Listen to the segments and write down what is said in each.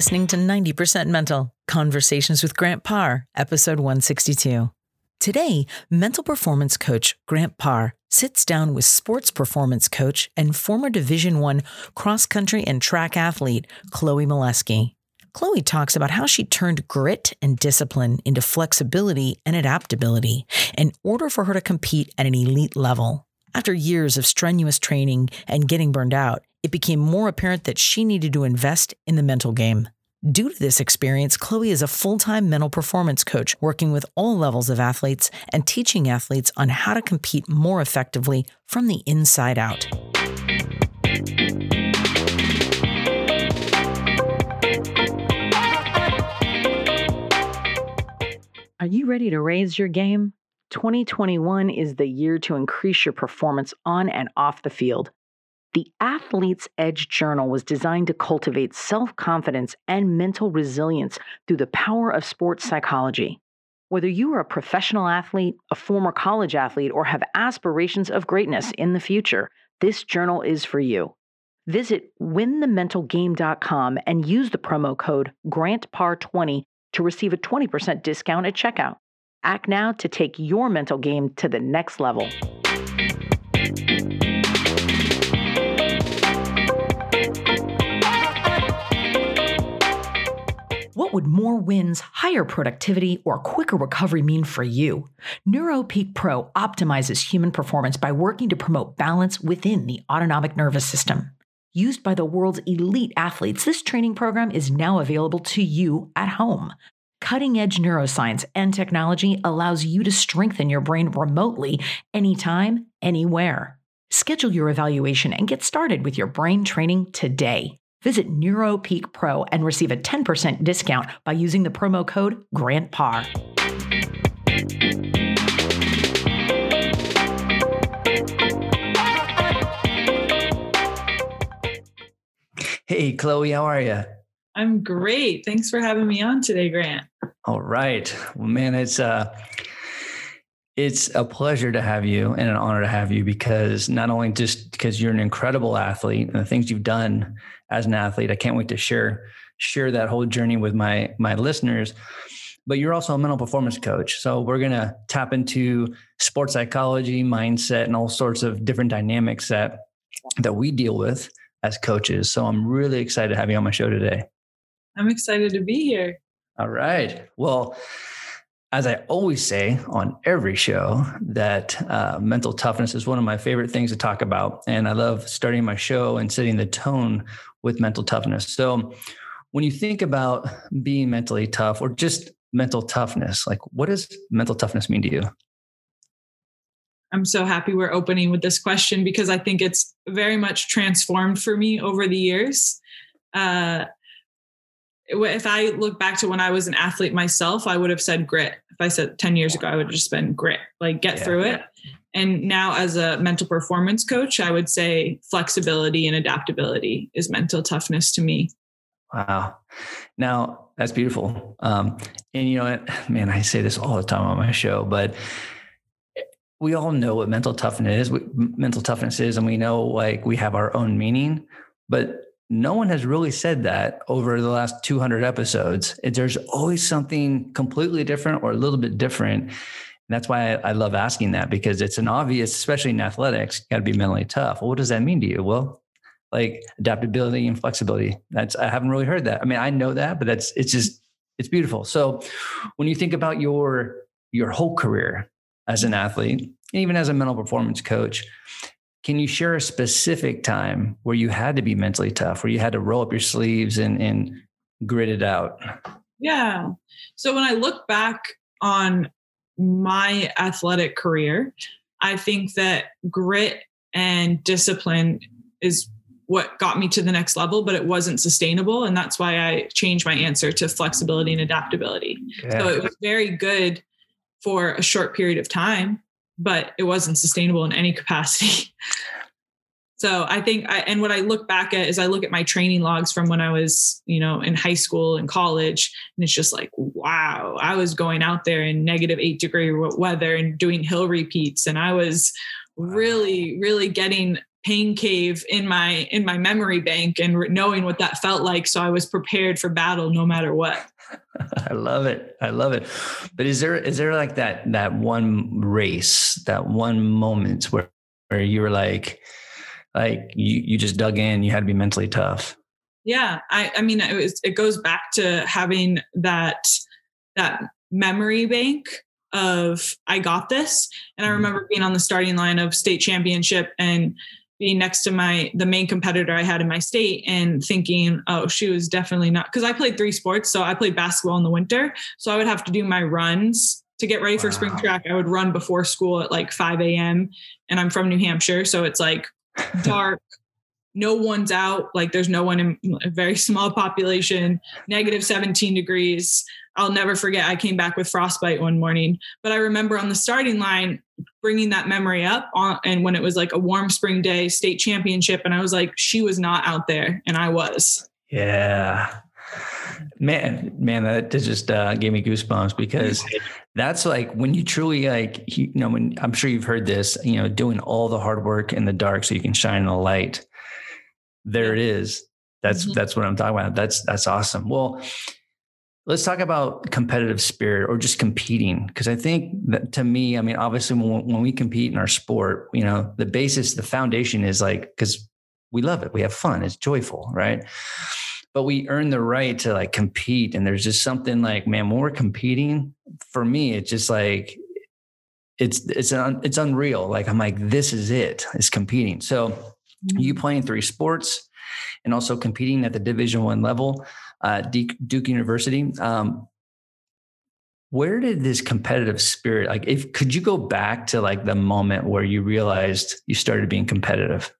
listening to 90% Mental Conversations with Grant Parr, episode 162. Today, mental performance coach Grant Parr sits down with sports performance coach and former Division 1 cross country and track athlete Chloe Molesky. Chloe talks about how she turned grit and discipline into flexibility and adaptability in order for her to compete at an elite level. After years of strenuous training and getting burned out, it became more apparent that she needed to invest in the mental game. Due to this experience, Chloe is a full time mental performance coach working with all levels of athletes and teaching athletes on how to compete more effectively from the inside out. Are you ready to raise your game? 2021 is the year to increase your performance on and off the field. The Athlete's Edge Journal was designed to cultivate self confidence and mental resilience through the power of sports psychology. Whether you are a professional athlete, a former college athlete, or have aspirations of greatness in the future, this journal is for you. Visit winthementalgame.com and use the promo code GRANTPAR20 to receive a 20% discount at checkout. Act now to take your mental game to the next level. What would more wins, higher productivity, or quicker recovery mean for you? NeuroPeak Pro optimizes human performance by working to promote balance within the autonomic nervous system. Used by the world's elite athletes, this training program is now available to you at home. Cutting edge neuroscience and technology allows you to strengthen your brain remotely, anytime, anywhere. Schedule your evaluation and get started with your brain training today. Visit NeuroPeak Pro and receive a 10% discount by using the promo code GRANTPAR. Hey, Chloe, how are you? I'm great. Thanks for having me on today, Grant. All right. Well, man, it's uh it's a pleasure to have you and an honor to have you because not only just because you're an incredible athlete and the things you've done as an athlete, I can't wait to share share that whole journey with my my listeners. But you're also a mental performance coach. So we're gonna tap into sports psychology, mindset, and all sorts of different dynamics that that we deal with as coaches. So I'm really excited to have you on my show today. I'm excited to be here. All right. Well, as I always say on every show, that uh, mental toughness is one of my favorite things to talk about. And I love starting my show and setting the tone with mental toughness. So, when you think about being mentally tough or just mental toughness, like what does mental toughness mean to you? I'm so happy we're opening with this question because I think it's very much transformed for me over the years. Uh, if I look back to when I was an athlete myself, I would have said grit. If I said 10 years ago, I would have just been grit, like get yeah, through it. And now, as a mental performance coach, I would say flexibility and adaptability is mental toughness to me. Wow. Now, that's beautiful. Um, and you know what, man, I say this all the time on my show, but we all know what mental toughness is, mental toughness is, and we know like we have our own meaning, but no one has really said that over the last 200 episodes. There's always something completely different or a little bit different. And that's why I, I love asking that because it's an obvious, especially in athletics, got to be mentally tough. Well, what does that mean to you? Well, like adaptability and flexibility. That's I haven't really heard that. I mean, I know that, but that's it's just it's beautiful. So when you think about your your whole career as an athlete, and even as a mental performance coach, can you share a specific time where you had to be mentally tough, where you had to roll up your sleeves and, and grit it out? Yeah. So when I look back on my athletic career, I think that grit and discipline is what got me to the next level, but it wasn't sustainable. And that's why I changed my answer to flexibility and adaptability. Yeah. So it was very good for a short period of time, but it wasn't sustainable in any capacity. so I think, I, and what I look back at is I look at my training logs from when I was, you know, in high school and college, and it's just like, wow, I was going out there in negative eight degree weather and doing hill repeats, and I was really, really getting pain cave in my in my memory bank and knowing what that felt like. So i was prepared for battle no matter what. I love it. I love it. But is there is there like that that one race that one moment where where you were like like you you just dug in you had to be mentally tough? Yeah i i mean it was it goes back to having that that memory bank of I got this. And I mm-hmm. remember being on the starting line of state championship and being next to my the main competitor I had in my state and thinking, oh, she was definitely not because I played three sports. So I played basketball in the winter. So I would have to do my runs to get ready wow. for spring track. I would run before school at like 5 a.m. And I'm from New Hampshire. So it's like dark. No one's out. Like there's no one in a very small population, negative 17 degrees. I'll never forget. I came back with frostbite one morning, but I remember on the starting line bringing that memory up on, and when it was like a warm spring day state championship, and I was like, she was not out there, and I was. Yeah, man, man, that just uh, gave me goosebumps because that's like when you truly like, you know, when I'm sure you've heard this, you know, doing all the hard work in the dark so you can shine in the light. There it is. That's mm-hmm. that's what I'm talking about. That's that's awesome. Well, let's talk about competitive spirit or just competing because i think that to me i mean obviously when, when we compete in our sport you know the basis the foundation is like because we love it we have fun it's joyful right but we earn the right to like compete and there's just something like man when we're competing for me it's just like it's it's un, it's unreal like i'm like this is it it's competing so. You playing three sports and also competing at the division one level uh, Duke University. Um, where did this competitive spirit like if could you go back to like the moment where you realized you started being competitive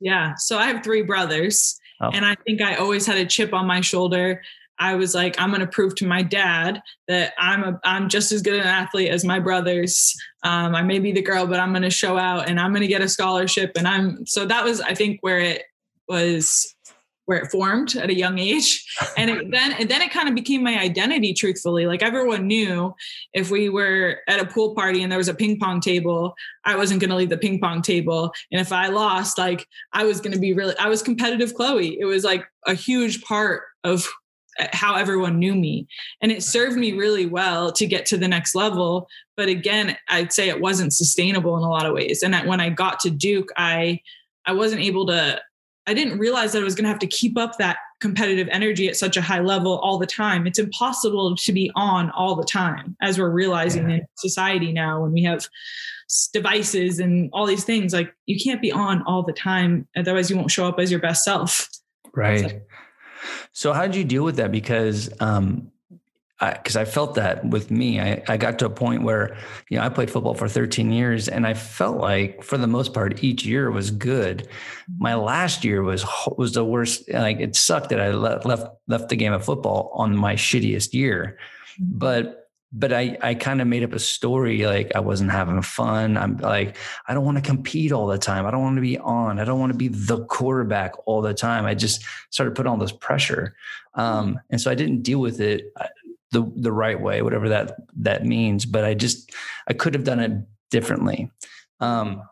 yeah so i have three brothers oh. and i think i always had a chip on my shoulder i was like i'm going to prove to my dad that i'm a i'm just as good an athlete as my brothers. Um, i may be the girl but i'm going to show out and i'm going to get a scholarship. And i'm so that was i think where it was where it formed at a young age. And it, then and then it kind of became my identity truthfully. Like everyone knew if we were at a pool party and there was a ping pong table i wasn't going to leave the ping pong table. And if i lost like i was going to be really i was competitive chloe. It was like a huge part of Uh, how everyone knew me and it served me really well to get to the next level but again i'd say it wasn't sustainable in a lot of ways and when i got to duke i i wasn't able to I didn't realize that I was going to have to keep up that competitive energy at such a high level all the time. It's impossible to be on all the time, as we're realizing yeah. in society now when we have devices and all these things. Like you can't be on all the time, otherwise you won't show up as your best self. Right. So, so how did you deal with that? Because um, because I, I, felt that with me. I, I got to a point where, you know, I played football for 13 years and I felt like for the most part, each year was good. My last year was, was the worst. Like it sucked that I left, left, left the game of football on my shittiest year. But, but I, I kind of made up a story. Like I wasn't having fun. I'm like, I don't want to compete all the time. I don't want to be on. I don't want to be the quarterback all the time. I just started putting all this pressure. Um, and so I didn't deal with it the the right way, whatever that that means. But I just I could have done it differently. Um,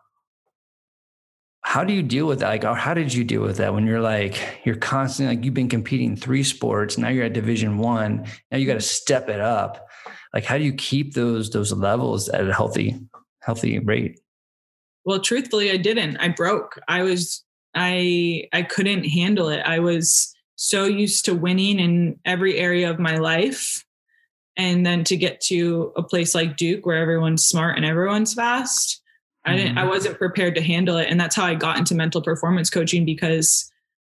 how do you deal with that? Like, or how did you deal with that when you're like you're constantly like you've been competing three sports, now you're at Division One, now you got to step it up. Like, how do you keep those those levels at a healthy healthy rate? Well, truthfully, I didn't. I broke. I was I I couldn't handle it. I was so used to winning in every area of my life and then to get to a place like Duke where everyone's smart and everyone's fast, I didn't I mm-hmm. wasn't prepared to handle it. And that's how I got into mental performance coaching because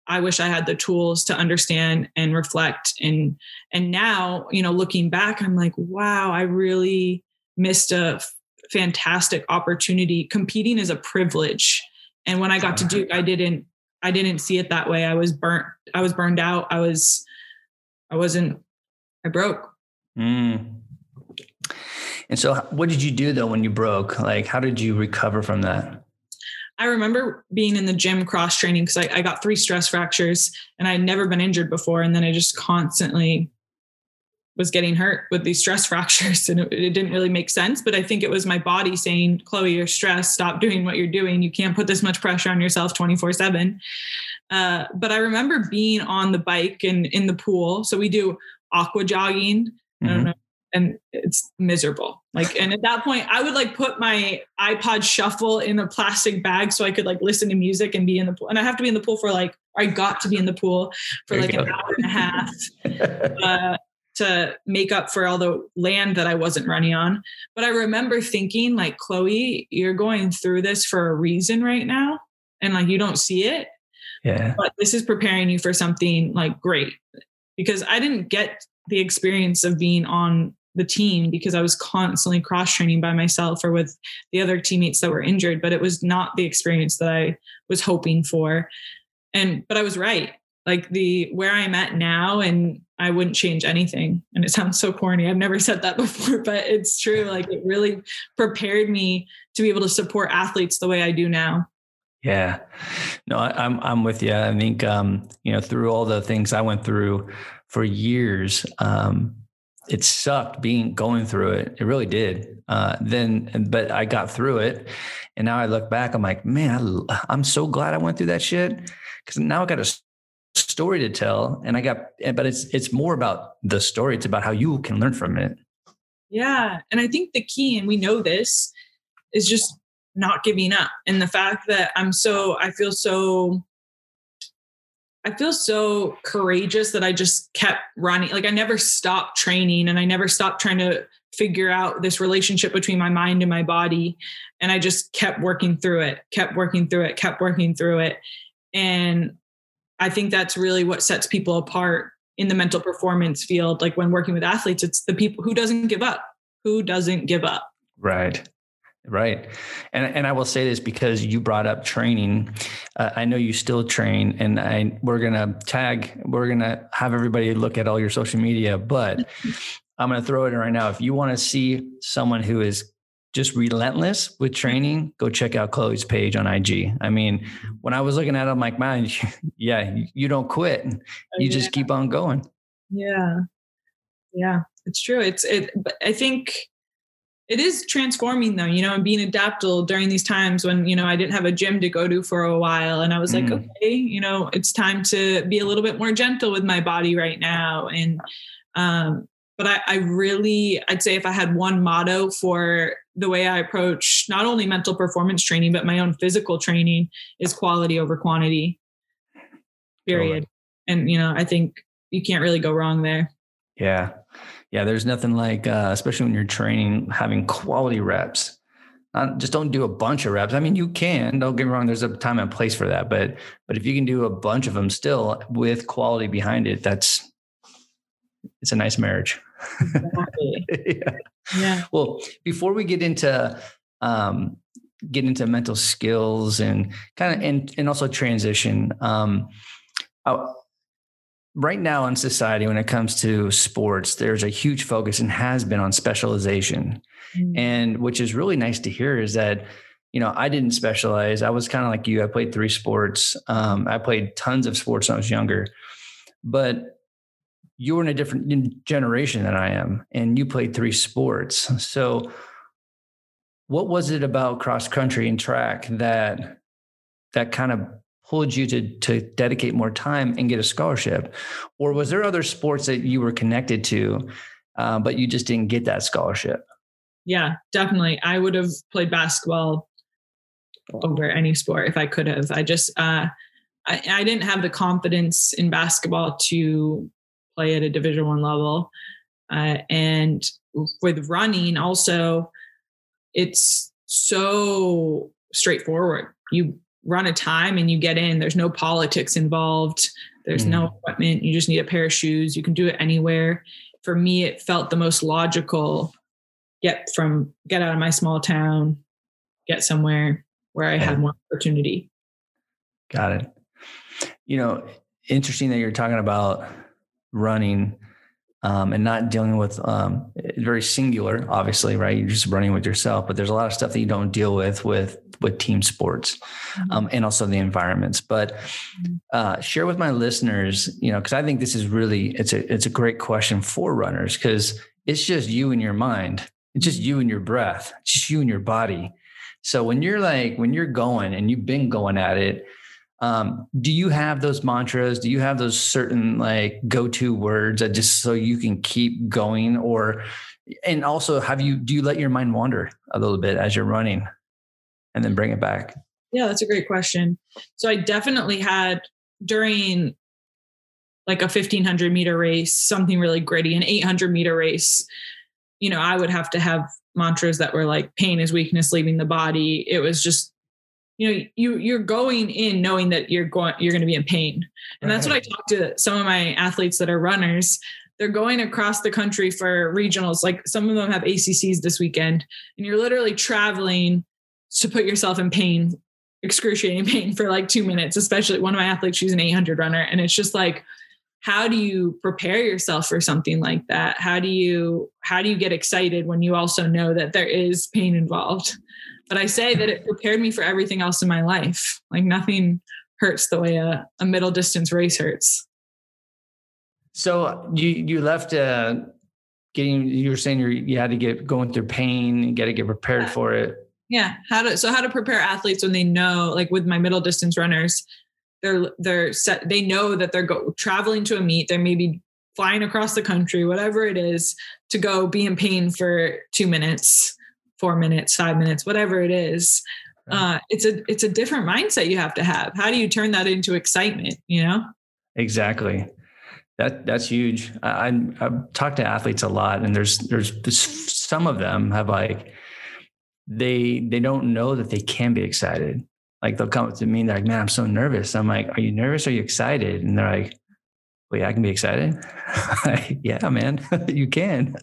I wish I had the tools to understand and reflect. And and now, you know, looking back, I'm like, wow, I really missed a fantastic opportunity. Competing is a privilege. And when I got to Duke, I didn't I didn't see it that way. I was burnt, I was burned out. I was I wasn't I broke. Mm. And so, what did you do though when you broke? Like, how did you recover from that? I remember being in the gym cross training because I, I, got three stress fractures and I had never been injured before. And then I just constantly was getting hurt with these stress fractures and it, it, didn't really make sense. But i think it was my body saying chloe you're stressed. Stop doing what you're doing. You can't put this much pressure on yourself 24 7 uh, but i remember being on the bike and in the pool. So we do aqua jogging. Mm-hmm. And it's miserable like and at that point i would like put my ipod shuffle in a plastic bag so i could like listen to music and be in the pool and i have to be in the pool for like I got to be in the pool for like an hour and a half. Uh, to make up for all the land that I wasn't running on. But I remember thinking, like, Chloe, you're going through this for a reason right now. And like, you don't see it. Yeah. But this is preparing you for something like great because I didn't get the experience of being on the team because I was constantly cross training by myself or with the other teammates that were injured, but it was not the experience that I was hoping for. And, but I was right. Like the where I'm at now and I wouldn't change anything. And it sounds so corny. I've never said that before, but it's true. Like it really prepared me to be able to support athletes the way I do now. Yeah. No, I, am I'm, I'm with you. I think um, you know, through all the things I went through for years, um, it sucked being going through it. It really did. Uh, then, but I got through it, and now I look back. I'm like, man, I, I'm so glad I went through that shit because now I got a story to tell and i got but it's it's more about the story it's about how you can learn from it yeah and i think the key and we know this is just not giving up and the fact that i'm so i feel so i feel so courageous that i just kept running like i never stopped training and i never stopped trying to figure out this relationship between my mind and my body and i just kept working through it kept working through it kept working through it and I think that's really what sets people apart in the mental performance field. Like when working with athletes, it's the people who doesn't give up, who doesn't give up. Right. Right. And and I will say this because you brought up training. Uh, I know you still train and I we're going to tag we're going to have everybody look at all your social media, but I'm going to throw it in right now. If you want to see someone who is just relentless with training, go check out Chloe's page on IG. I mean, when I was looking at it, I'm like, man, yeah, you don't quit. You yeah. just keep on going. Yeah. Yeah, it's true. It's, it, I think it is transforming though, you know, and being adaptable during these times when, you know, I didn't have a gym to go to for a while. And I was mm. like, okay, you know, it's time to be a little bit more gentle with my body right now. And, um, but I, I really, I'd say if I had one motto for the way I approach not only mental performance training, but my own physical training is quality over quantity. Period. Totally. And, you know, I think you can't really go wrong there. Yeah. Yeah. There's nothing like, uh, especially when you're training, having quality reps. Not, just don't do a bunch of reps. I mean, you can. Don't get me wrong. There's a time and place for that, but but if you can do a bunch of them still with quality behind it, that's it's a nice marriage. Exactly. yeah. yeah. Well, before we get into um, get into mental skills and kind of and and also transition, um, I, right now in society when it comes to sports there's a huge focus and has been on specialization. Mm-hmm. and which is really nice to hear is that you know i didn't specialize. I was kind of like you. I played three sports. Um, i played tons of sports when i was younger. But you're in a different generation than I am, and you played three sports. So, what was it about cross country and track that that kind of pulled you to to dedicate more time and get a scholarship, or was there other sports that you were connected to, uh, but you just didn't get that scholarship? Yeah, definitely. I would have played basketball over any sport if I could have. I just uh, I, I didn't have the confidence in basketball to play at a division one level uh, and with running also it's so straightforward you run a time and you get in there's no politics involved. There's mm. no equipment. You just need a pair of shoes. You can do it anywhere. For me it felt the most logical get from get out of my small town get somewhere where i had more opportunity. Got it. You know interesting that you're talking about running um, and not dealing with um, very singular, obviously, right? You're just running with yourself, but there's a lot of stuff that you don't deal with with with team sports mm-hmm. um, and also the environments. But uh, share with my listeners, you know, because I think this is really it's a it's a great question for runners because it's just you and your mind. It's just you and your breath. It's just you and your body. So when you're like when you're going and you've been going at it, um, do you have those mantras? Do you have those certain like go-to words that just so you can keep going or and also have you do you let your mind wander a little bit as you're running and then bring it back? Yeah, that's a great question. So I definitely had during like a 1500 meter race, something really gritty, an 800 meter race, you know, I would have to have mantras that were like pain is weakness leaving the body. It was just you know you you're going in knowing that you're going you're going to be in pain. And that's what i talk to some of my athletes that are runners. They're going across the country for regionals like some of them have accs this weekend and you're literally traveling to put yourself in pain excruciating pain for like two minutes especially one of my athletes she's an 800 runner and it's just like how do you prepare yourself for something like that? How do you how do you get excited when you also know that there is pain involved but I say that it prepared me for everything else in my life. Like nothing hurts the way a, a middle distance race hurts. So you you left uh, getting you were saying you you had to get going through pain and got to get prepared yeah. for it. Yeah, how to so how to prepare athletes when they know like with my middle distance runners, they're they're set they know that they're go, traveling to a meet, they're maybe flying across the country, whatever it is, to go be in pain for 2 minutes four minutes, five minutes, whatever it is. Uh, it's a it's a different mindset you have to have. How do you turn that into excitement? You know. Exactly. That that's huge. I, I talked to athletes a lot, and there's there's some of them have like they they don't know that they can be excited. Like they'll come up to me, and they're like, "Man, I'm so nervous." I'm like, "Are you nervous? Or are you excited?" And they're like, well, yeah, I can be excited. yeah, man, you can.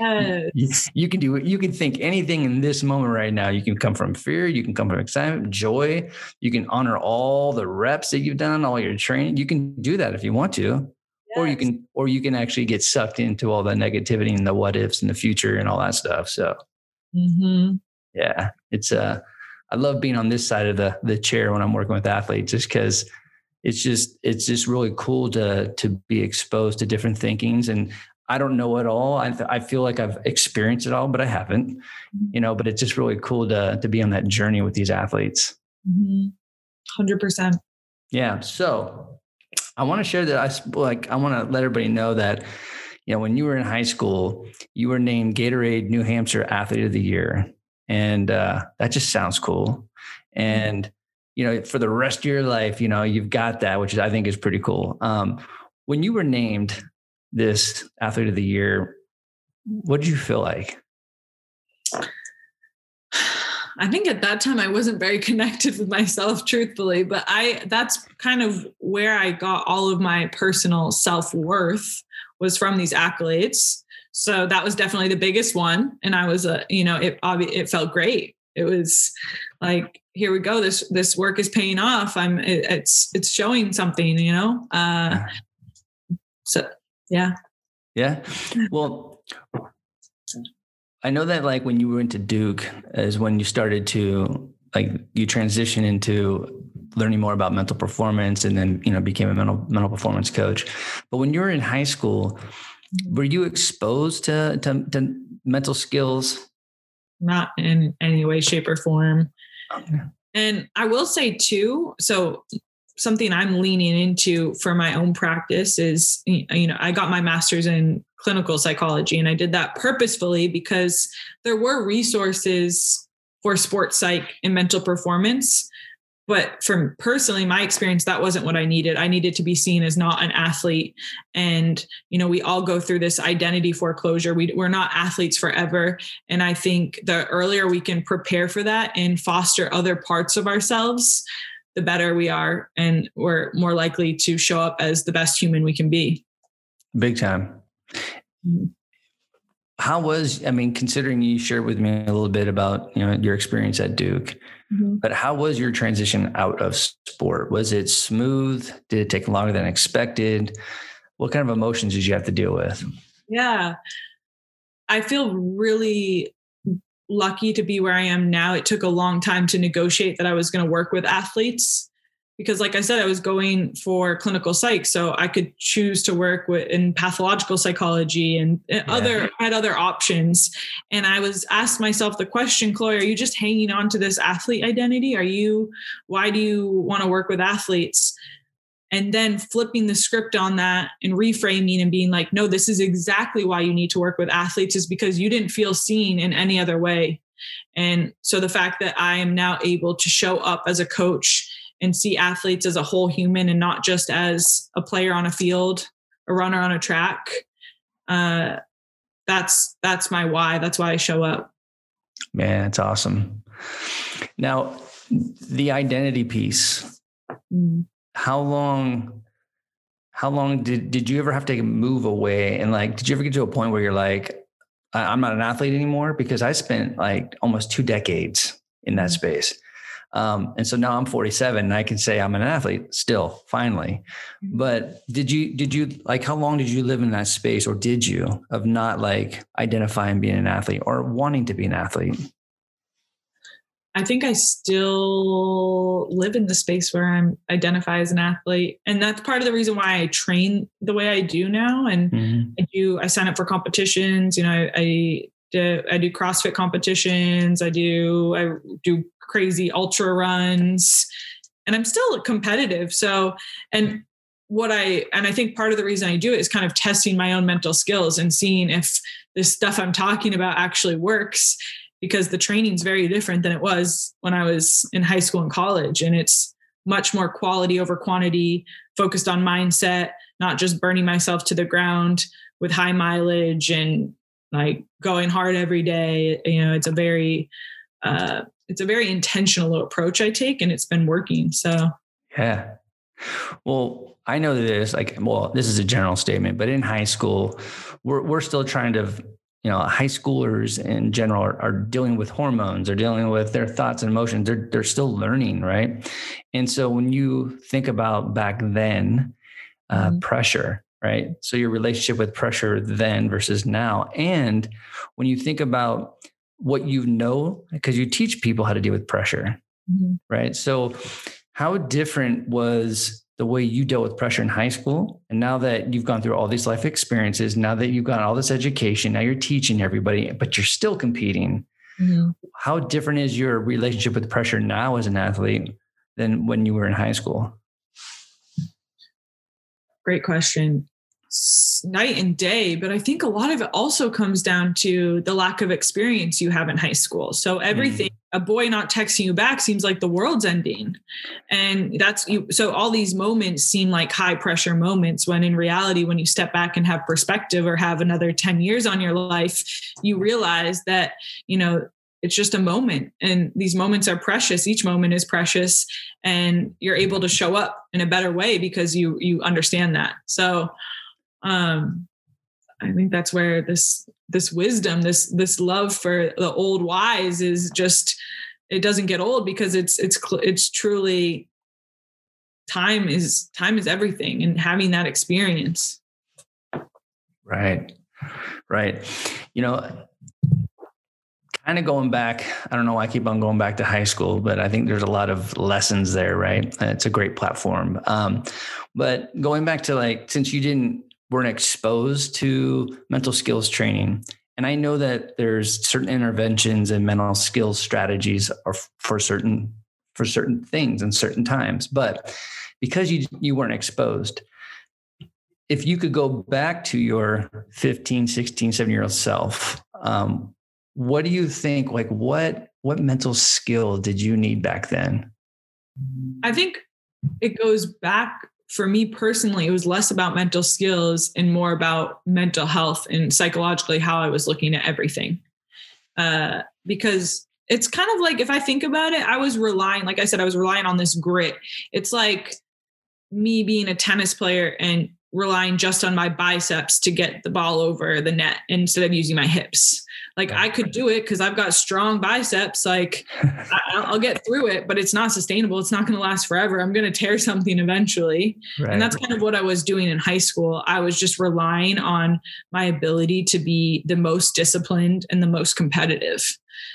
Yes. you, you, can do it. You can think anything in this moment right now. You can come from fear. You can come from excitement, joy. You can honor all the reps that you've done, all your training. You can do that if you want to. Yes. Or you can, or you can actually get sucked into all the negativity and the what ifs and the future and all that stuff. So, mm-hmm. yeah, it's uh, I love being on this side of the the chair when I'm working with athletes, just because it's just it's just really cool to to be exposed to different thinkings and I don't know it all. I, I feel like I've experienced it all, but I haven't, mm-hmm. you know, but it's just really cool to, to be on that journey with these athletes. 100%. Mm-hmm. Yeah. So I want to share that. I like, I want to let everybody know that, you know, when you were in high school, you were named Gatorade New Hampshire Athlete of the Year. And uh, that just sounds cool. Mm-hmm. You know, for the rest of your life, you know, you've got that, which I think is pretty cool. Um, when you were named this athlete of the year, what did you feel like? I think at that time I wasn't very connected with myself, truthfully, but I that's kind of where I got all of my personal self worth was from these accolades. So that was definitely the biggest one, and I was a you know it obviously it felt great. It was like here we go this this work is paying off. I'm it, it's it's showing something you know? Uh so yeah. Yeah. Well i know that like when you went to duke is when you started to like you transition into learning more about mental performance and then you know became a mental mental performance coach. But when you were in high school were you exposed to to, to mental skills? Not in any way shape or form and I will say too, so something I'm leaning into for my own practice is, you know, I got my master's in clinical psychology and I did that purposefully because there were resources for sports psych and mental performance but from personally my experience that wasn't what i needed. I needed to be seen as not an athlete. And you know we all go through this identity foreclosure. We, we're not athletes forever. And i think the earlier we can prepare for that and foster other parts of ourselves the better we are. And we're more likely to show up as the best human we can be. Big time. Mm-hmm. how was i mean considering you shared with me a little bit about you know your experience at duke Mm-hmm. But how was your transition out of sport? Was it smooth? Did it take longer than expected? What kind of emotions did you have to deal with? Yeah. I feel really lucky to be where I am now. It took a long time to negotiate that I was going to work with athletes because like I said, I was going for clinical psych. So I could choose to work with in pathological psychology and eh, yeah. other I had other options. And I was asked myself the question, Chloe, are you just hanging on to this athlete identity? Are you why do you want to work with athletes? and then flipping the script on that and reframing and being like no this is exactly why you need to work with athletes is because you didn't feel seen in any other way and so the fact that i am now able to show up as a coach and see athletes as a whole human and not just as a player on a field a runner on a track uh, that's that's my why. That's why i show up. Man it's awesome. Now the identity piece. Mm. How long how long did did you ever have to move away? And like did you ever get to a point where you're like i'm not an athlete anymore? Because i spent like almost two decades in that mm-hmm. space um, and so now i'm 47 and i can say i'm an athlete still finally mm-hmm. but did you did you like how long did you live in that space or did you of not like identifying being an athlete or wanting to be an athlete I think I still live in the space where I'm identify as an athlete. And that's part of the reason why I train the way I do now. And mm-hmm. I do, I sign up for competitions, you know, I, I do, I do CrossFit competitions. I do, I do crazy ultra runs and I'm still competitive. So, and what I, and I think part of the reason I do it is kind of testing my own mental skills and seeing if this stuff I'm talking about actually works because the training's very different than it was when I was in high school and college. And it's much more quality over quantity, focused on mindset, not just burning myself to the ground with high mileage and like going hard every day. You know, it's a very, uh, it's a very intentional approach I take, and it's been working. So, yeah. Well, I know that there's like, well, this is a general statement, but in high school, we're we're still trying to you know high schoolers in general are, are, dealing with hormones they're dealing with their thoughts and emotions they're, they're still learning right and so when you think about back then uh, mm-hmm. pressure right so your relationship with pressure then versus now and when you think about what you know because you teach people how to deal with pressure mm-hmm. right so how different was the way you dealt with pressure in high school. And now that you've gone through all these life experiences, now that you've got all this education, now you're teaching everybody, but you're still competing. Mm-hmm. How different is your relationship with pressure now as an athlete than when you were in high school? Great question night and day but i think a lot of it also comes down to the lack of experience you have in high school. So everything mm. a boy not texting you back seems like the world's ending. And that's you so all these moments seem like high pressure moments when in reality when you step back and have perspective or have another 10 years on your life you realize that you know it's just a moment and these moments are precious. Each moment is precious and you're able to show up in a better way because you you understand that. So um, I think that's where this this wisdom, this this love for the old wise is just it doesn't get old because it's it's it's truly time is time is everything and having that experience. Right. Right. You know, kind of going back, I don't know why I keep on going back to high school, but I think there's a lot of lessons there, right? It's a great platform. Um, but going back to like, since you didn't weren't exposed to mental skills training. And I know that there's certain interventions and mental skills strategies are for certain for certain things and certain times. But because you you weren't exposed, if you could go back to your 15, 16, 17 year old self, um, what do you think? Like what what mental skill did you need back then? I think it goes back for me personally, it was less about mental skills and more about mental health and psychologically how I was looking at everything. Uh, because it's kind of like if I think about it, I was relying, like I said, I was relying on this grit. It's like me being a tennis player and relying just on my biceps to get the ball over the net instead of using my hips. Like I could do it because I've got strong biceps. Like I, will get through it, but it's not sustainable. It's not going to last forever. I'm going to tear something eventually. Right. And that's kind of what I was doing in high school. I was just relying on my ability to be the most disciplined and the most competitive.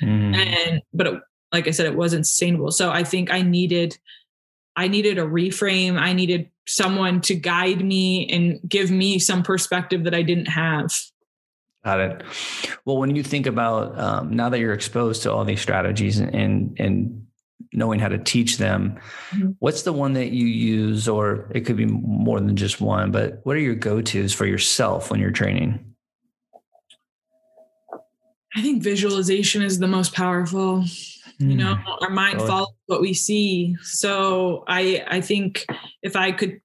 Mm. And, but it, like I said, it wasn't sustainable. So I think I needed I needed a reframe. I needed someone to guide me and give me some perspective that I didn't have. Got it. Well, when you think about um, now that you're exposed to all these strategies and and knowing how to teach them, mm-hmm. what's the one that you use, or it could be more than just one, but what are your go tos for yourself when you're training? I think visualization is the most powerful you know mm. our mind follows what we see so i i think if i could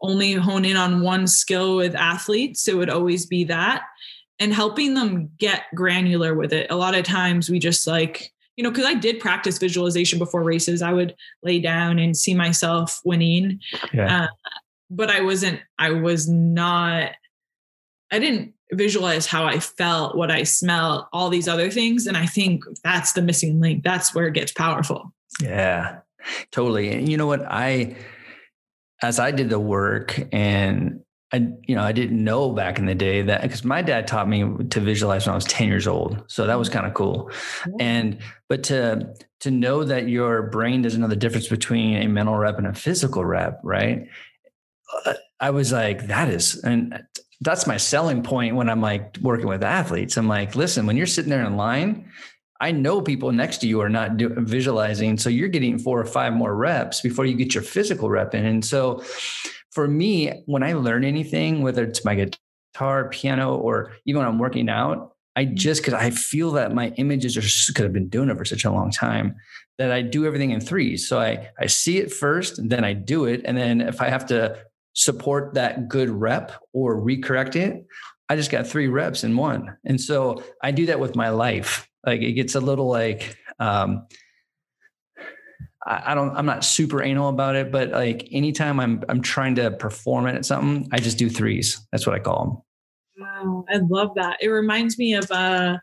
only hone in on one skill with athletes it would always be that and helping them get granular with it a lot of times we just like you know because i did practice visualization before races i would lay down and see myself winning yeah. uh, but i wasn't i was not i didn't visualize how I felt, what I smell, all these other things. And I think that's the missing link. That's where it gets powerful. Yeah, totally. And you know what? I, as I did the work and I, you know, I didn't know back in the day that because my dad taught me to visualize when I was 10 years old. So that was kind of cool. And, but to, to know that your brain doesn't know the difference between a mental rep and a physical rep, right? Uh, I was like, that is, and that's my selling point when I'm like working with athletes. I'm like, listen, when you're sitting there in line, I know people next to you are not do, visualizing. So you're getting four or five more reps before you get your physical rep in. And so for me, when I learn anything, whether it's my guitar, piano, or even when I'm working out, I just because I feel that my images are because I've been doing it for such a long time that I do everything in threes. So I I see it first, and then I do it, and then if I have to support that good rep or recorrect it, I just got three reps in one. And so I do that with my life. Like it gets a little like, um, I, don't, I'm not super anal about it, but like anytime I'm, I'm trying to perform it at something, I just do threes. That's what I call them. Wow. I love that. It reminds me of, uh,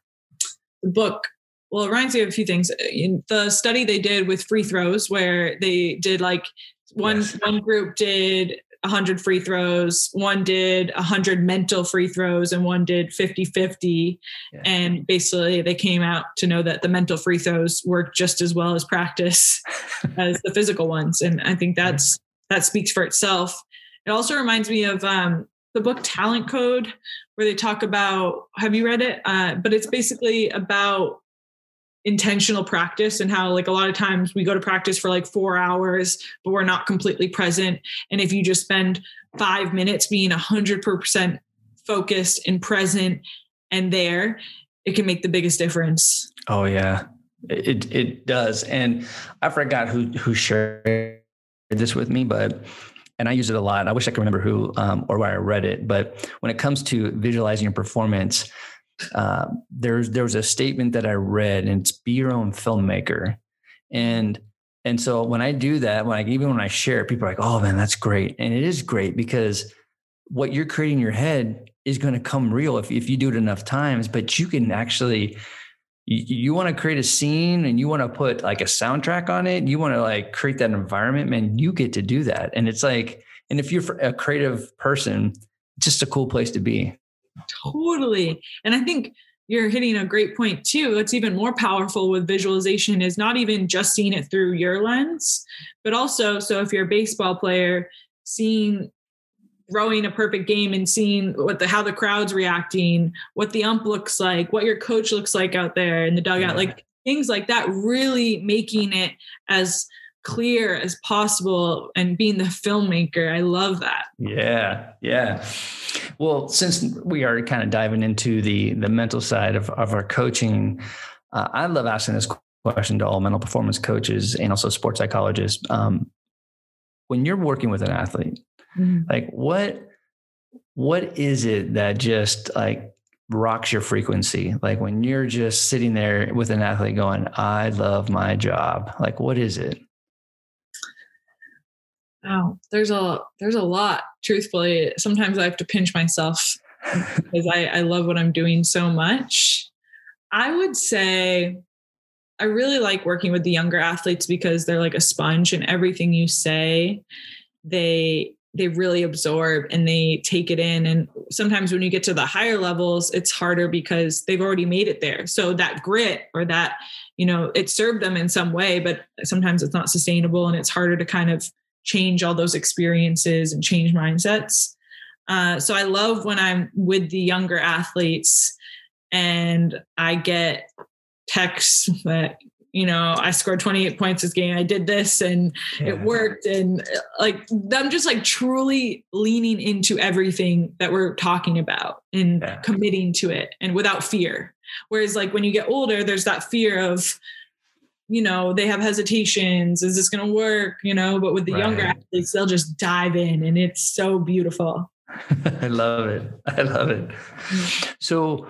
the book well, it reminds me of a few things. In the study they did with free throws, where they did like one yes. one group did 100 free throws one did 100 mental free throws and one did 50 50 yeah. and basically they came out to know that the mental free throws work just as well as practice as the physical ones. And i think that's that speaks for itself. It also reminds me of um, the book talent code where they talk about have you read it? Uh, but it's basically about intentional practice and how like a lot of times we go to practice for like 4 hours but we're not completely present and if you just spend 5 minutes being 100% focused and present and there it can make the biggest difference. Oh yeah. It it does. And I forgot who who shared this with me but and I use it a lot. I wish I could remember who um, or where I read it. But when it comes to visualizing your performance, uh, there's there was a statement that I read, and it's be your own filmmaker, and and so when I do that, when I even when I share it, people are like, "Oh man, that's great," and it is great because what you're creating in your head is going to come real if if you do it enough times. But you can actually you, you want to create a scene and you want to put like a soundtrack on it. You want to like create that environment, man. You get to do that, and it's like, and if you're a creative person, just a cool place to be. Totally. And I think you're hitting a great point too. What's even more powerful with visualization is not even just seeing it through your lens, but also, so if you're a baseball player, seeing throwing a perfect game and seeing what the how the crowd's reacting, what the ump looks like, what your coach looks like out there in the dugout, yeah. like things like that, really making it as clear as possible and being the filmmaker. I love that. Yeah. Yeah. Well, since we are kind of diving into the the mental side of, of our coaching, uh, I love asking this question to all mental performance coaches and also sports psychologists. Um, when you're working with an athlete, mm-hmm. like what what is it that just like rocks your frequency? Like when you're just sitting there with an athlete going, I love my job. Like what is it? Wow, there's a there's a lot. Truthfully, sometimes I have to pinch myself because I, I love what I'm doing so much. I would say I really like working with the younger athletes because they're like a sponge and everything you say, they they really absorb and they take it in and sometimes when you get to the higher levels it's harder because they've already made it there so that grit or that you know it served them in some way but sometimes it's not sustainable and it's harder to kind of change all those experiences and change mindsets uh, so I love when I'm with the younger athletes and I get texts that, you know, I scored 28 points this game. I did this and yeah. it worked. And like, I'm just like truly leaning into everything that we're talking about and yeah. committing to it and without fear. Whereas, like, when you get older, there's that fear of, you know, they have hesitations. Is this going to work? You know, but with the right. younger athletes, they'll just dive in and it's so beautiful. I love it. I love it. Mm. So,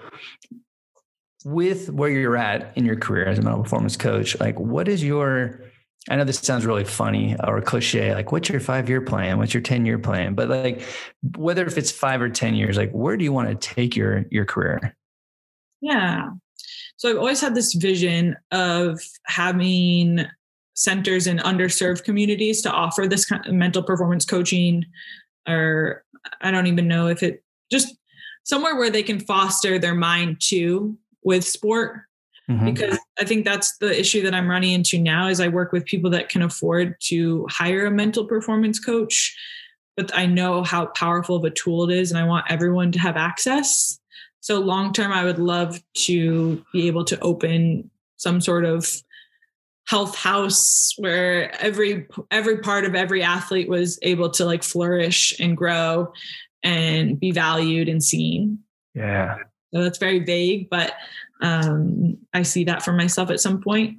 with where you're at in your career as a mental performance coach, like what is your I know this sounds really funny or cliche, like what's your five year plan? What's your 10 year plan? But like whether if it's five or 10 years, like where do you want to take your your career? Yeah. So I've always had this vision of having centers in underserved communities to offer this kind of mental performance coaching or I don't even know if it just somewhere where they can foster their mind too with sport. Mm-hmm. Because I think that's the issue that I'm running into now is I work with people that can afford to hire a mental performance coach, but I know how powerful of a tool it is and I want everyone to have access. So long term I would love to be able to open some sort of health house where every every part of every athlete was able to like flourish and grow and be valued and seen. Yeah. So that's very vague but um, i see that for myself at some point.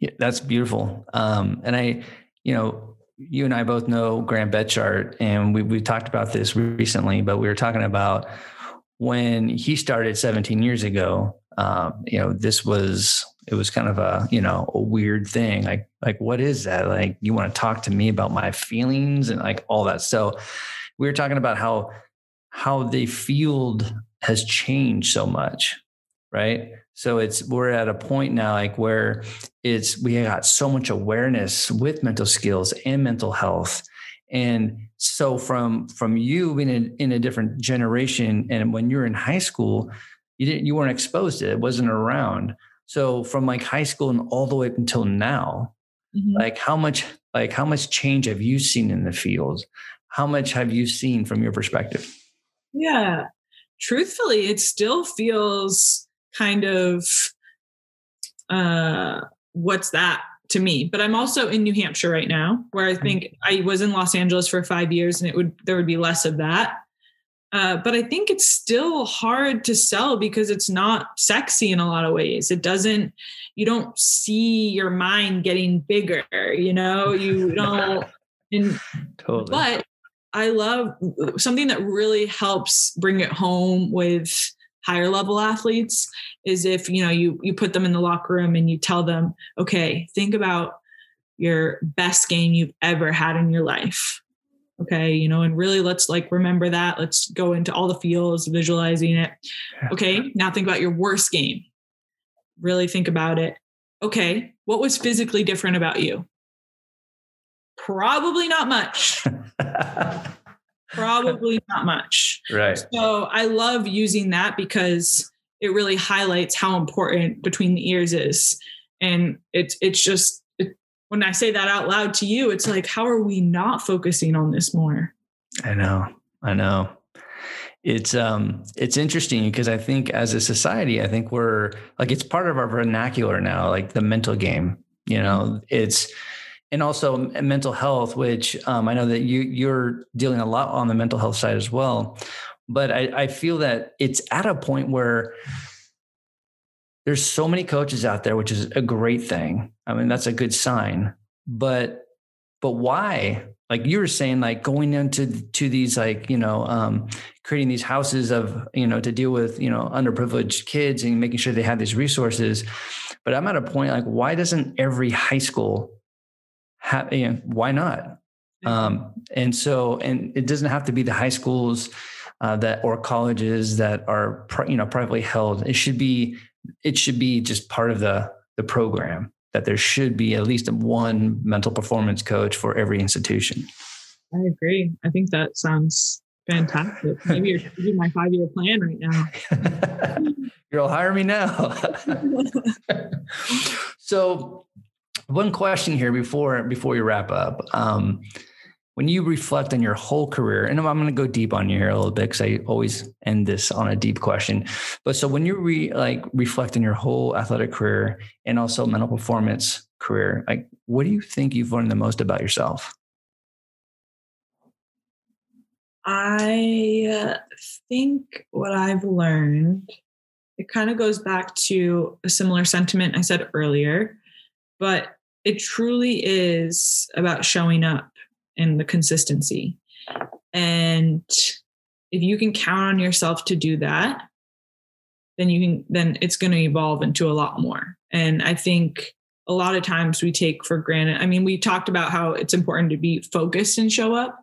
Yeah, that's beautiful. Um, and i you know you and i both know Graham Betchart and we, we talked about this recently but we were talking about when he started 17 years ago um, you know this was it was kind of a you know a weird thing. Like like what is that? Like you want to talk to me about my feelings and like all that. So we were talking about how how the field has changed so much right? So it's we're at a point now like where it's we got so much awareness with mental skills and mental health and so from from you being in, in a different generation and when you're in high school you didn't you weren't exposed to it, it wasn't around so from like high school and all the way up until now, mm-hmm. like how much like how much change have you seen in the field? How much have you seen from your perspective? Yeah. Truthfully, it still feels kind of uh what's that to me but i'm also in new hampshire right now where i mm-hmm. think i was in los angeles for five years and it would there would be less of that uh, but I think it's still hard to sell because it's not sexy in a lot of ways. It doesn't, you don't see your mind getting bigger, you know, you don't. And, totally. But I love something that really helps bring it home with higher level athletes is if you know you you put them in the locker room and you tell them okay think about your best game you've ever had in your life. Okay you know and really let's like remember that. Let's go into all the feels visualizing it. Okay now think about your worst game. Really think about it. Okay what was physically different about you? Probably not much probably not much right so i love using that because it really highlights how important between the ears is and it's it's just when I say that out loud to you, it's like, how are we not focusing on this more? I know. I know. It's um it's interesting because I think as a society, I think we're like it's part of our vernacular now, like the mental game. You know, it's and also mental health, which um, I know that you you're dealing a lot on the mental health side as well. But I, I feel that it's at a point where there's so many coaches out there, which is a great thing. I mean, that's a good sign. But but why? Like you were saying, like going into to these like you know um, creating these houses of you know to deal with you know underprivileged kids and making sure they have these resources. But I'm at a point like why doesn't every high school have? You know, why not? Um, and so, and it doesn't have to be the high schools uh, that or colleges that are you know privately held. It should be it should be just part of the the program that there should be at least one mental performance coach for every institution. I agree. I think that sounds fantastic. Maybe you're doing my five year plan right now. You'll hire me now. so, one question here before before we wrap up. Um, when you reflect on your whole career, and I'm going to go deep on you here a little bit because I always end this on a deep question. But so when you re like reflect on your whole athletic career and also mental performance career, like what do you think you've learned the most about yourself? I think what I've learned, it kind of goes back to a similar sentiment I said earlier, but it truly is about showing up and the consistency. And if you can count on yourself to do that, then you can then it's going to evolve into a lot more. And I think a lot of times we take for granted. I mean, we talked about how it's important to be focused and show up,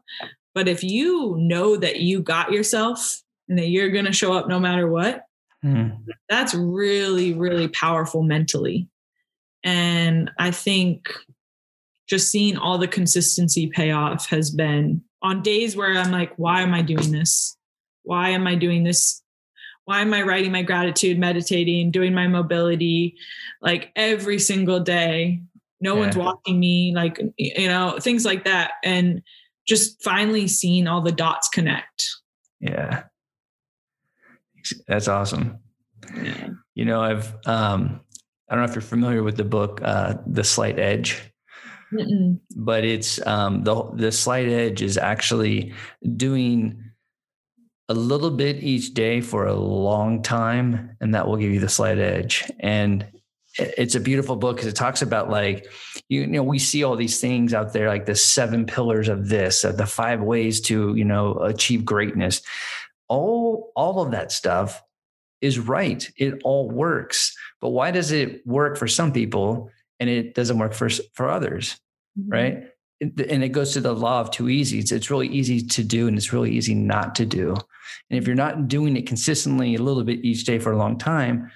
but if you know that you got yourself and that you're going to show up no matter what, mm. that's really really powerful mentally. And I think just seeing all the consistency pay off has been on days where I'm like, why am I doing this? Why am I doing this? Why am I writing my gratitude, meditating, doing my mobility like every single day? No yeah. one's watching me, like, you know, things like that. And just finally seeing all the dots connect. Yeah. That's awesome. Yeah. You know, I've, um, I don't know if you're familiar with the book, uh, The Slight Edge. Mm-mm. But it's um, the the slight edge is actually doing a little bit each day for a long time, and that will give you the slight edge. And it's a beautiful book because it talks about like you, you, know we see all these things out there like the seven pillars of this the five ways to you know achieve greatness all all of that stuff is right it all works but why does it work for some people and it doesn't work for for others, mm-hmm. right? and it goes to the law of too easy. It's, it's really easy to do and it's really easy not to do. And if you're not doing it consistently a little bit each day for a long time,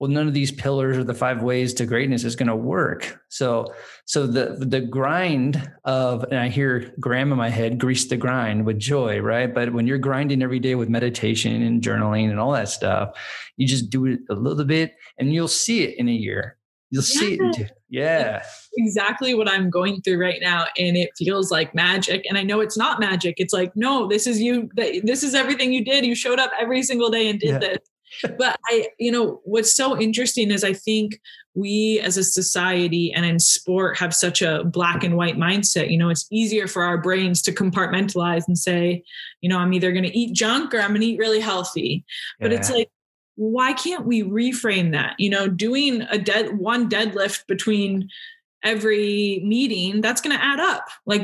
well, none of these pillars or the five ways to greatness is going to work. So, so the the grind of, and I hear Graham in my head, grease the grind with joy, right? But when you're grinding every day with meditation and journaling and all that stuff, you just do it a little bit, and you'll see it in a year. You'll yeah. see it. Yeah. exactly what I'm going through right now. And it feels like magic. And I know it's not magic. It's like, no, this is you. This is everything you did. You showed up every single day and did yeah. this. but I, you know, what's so interesting is I think we as a society and in sport have such a black and white mindset. You know, it's easier for our brains to compartmentalize and say, you know, I'm either going to eat junk or I'm going to eat really healthy. But yeah. it's like, why can't we reframe that? You know, doing a dead one deadlift between every meeting, that's going to add up. Like,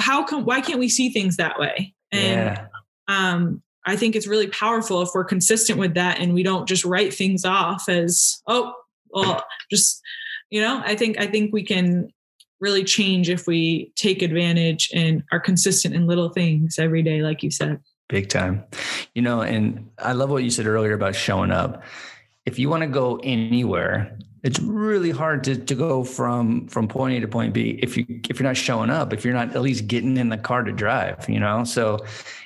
how come, why can't we see things that way? And, yeah. um, I think it's really powerful if we're consistent with that and we don't just write things off as, oh, well, just, you know, I think, I think we can really change if we take advantage and are consistent in little things every day, like you said. Big time. You know, and I love what you said earlier about showing up. If you want to go anywhere, it's really hard to, to go from from point A to point B if you if you're not showing up, if you're not at least getting in the car to drive, you know. So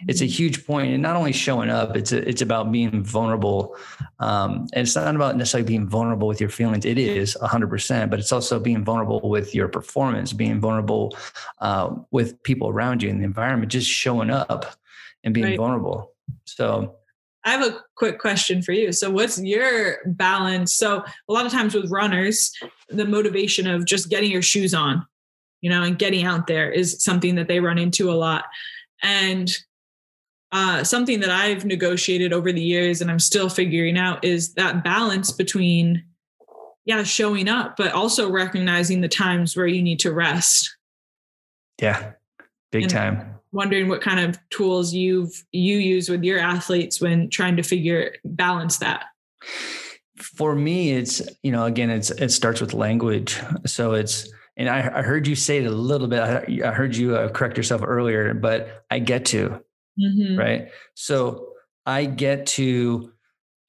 it's a huge point, and not only showing up, it's a, it's about being vulnerable. Um, and it's not about necessarily being vulnerable with your feelings. It is 100, percent but it's also being vulnerable with your performance, being vulnerable uh, with people around you in the environment, just showing up and being right. vulnerable. So I have a quick question for you. So, what's your balance? So, a lot of times with runners, the motivation of just getting your shoes on, you know, and getting out there is something that they run into a lot. And uh, something that I've negotiated over the years and I'm still figuring out is that balance between, yeah, showing up, but also recognizing the times where you need to rest. Yeah, big and, time wondering what kind of tools you've you use with your athletes when trying to figure balance that for me it's you know again it's it starts with language so it's and I, I, heard you say it a little bit. I, I heard you uh, correct yourself earlier, but I get to, mm-hmm. right? So I get to,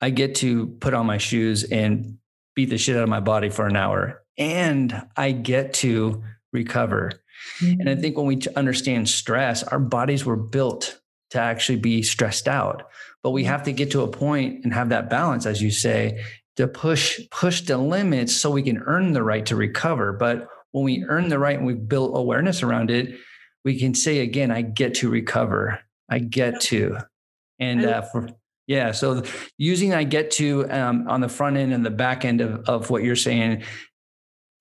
I get to put on my shoes and beat the shit out of my body for an hour, and I get to recover. Mm-hmm. And I mm-hmm. think when we understand stress, our bodies were built to actually be stressed out, but we mm-hmm. have to get to a point and have that balance, as you say, to push push the limits so we can earn the right to recover. But when we earn the right and we've built awareness around it, we can say again, I get to recover. I get to. And uh, for, yeah, so using I get to um, on the front end and the back end of, of what you're saying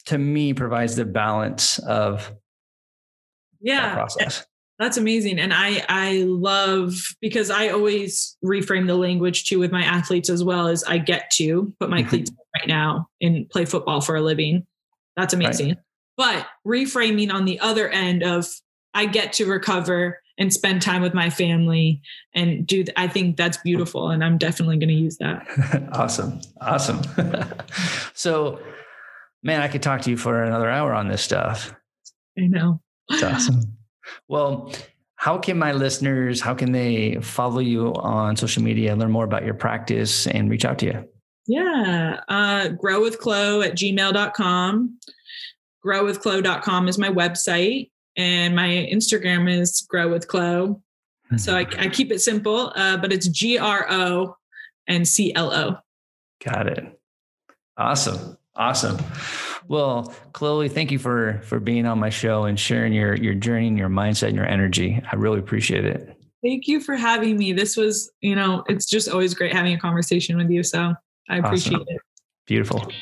to me provides the balance of yeah process. That's amazing. And I I love because I always reframe the language too with my athletes as well as I get to put my mm-hmm. cleats right now and play football for a living. That's amazing. Right. But reframing on the other end of I get to recover and spend time with my family and do th- I think that's beautiful and I'm definitely going to use that. awesome. Awesome. so man, I could talk to you for another hour on this stuff. I know. That's awesome. Well, how can my listeners, how can they follow you on social media, learn more about your practice and reach out to you? Yeah. Uh, grow with Chloe at gmail.com. Growwithchloe.com is my website and my Instagram is grow with Chloe. So I, I keep it simple, uh, but it's G R O and C L O. Got it. Awesome. Awesome. Well, Chloe, thank you for for being on my show and sharing your your journey and your mindset and your energy. I really appreciate it. Thank you for having me. This was, you know, it's just always great having a conversation with you. So I appreciate awesome. it. Beautiful.